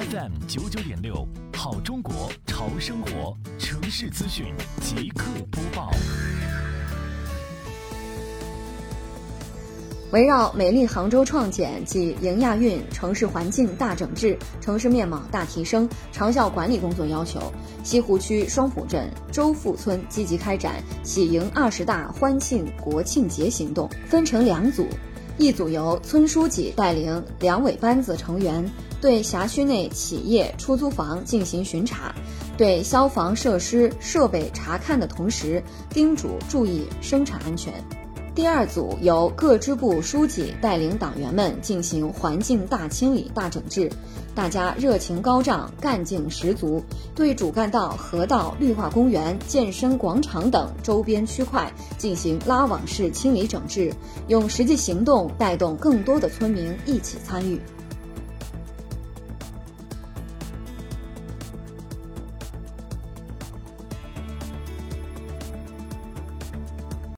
FM 九九点六，好中国潮生活城市资讯即刻播报。围绕美丽杭州创建及迎亚运城市环境大整治、城市面貌大提升长效管理工作要求，西湖区双浦镇周富村积极开展喜迎二十大欢庆国庆节行动，分成两组，一组由村书记带领两委班子成员对辖区内企业出租房进行巡查，对消防设施设备查看的同时，叮嘱注意生产安全。第二组由各支部书记带领党员们进行环境大清理、大整治，大家热情高涨、干劲十足，对主干道、河道、绿化公园、健身广场等周边区块进行拉网式清理整治，用实际行动带动更多的村民一起参与。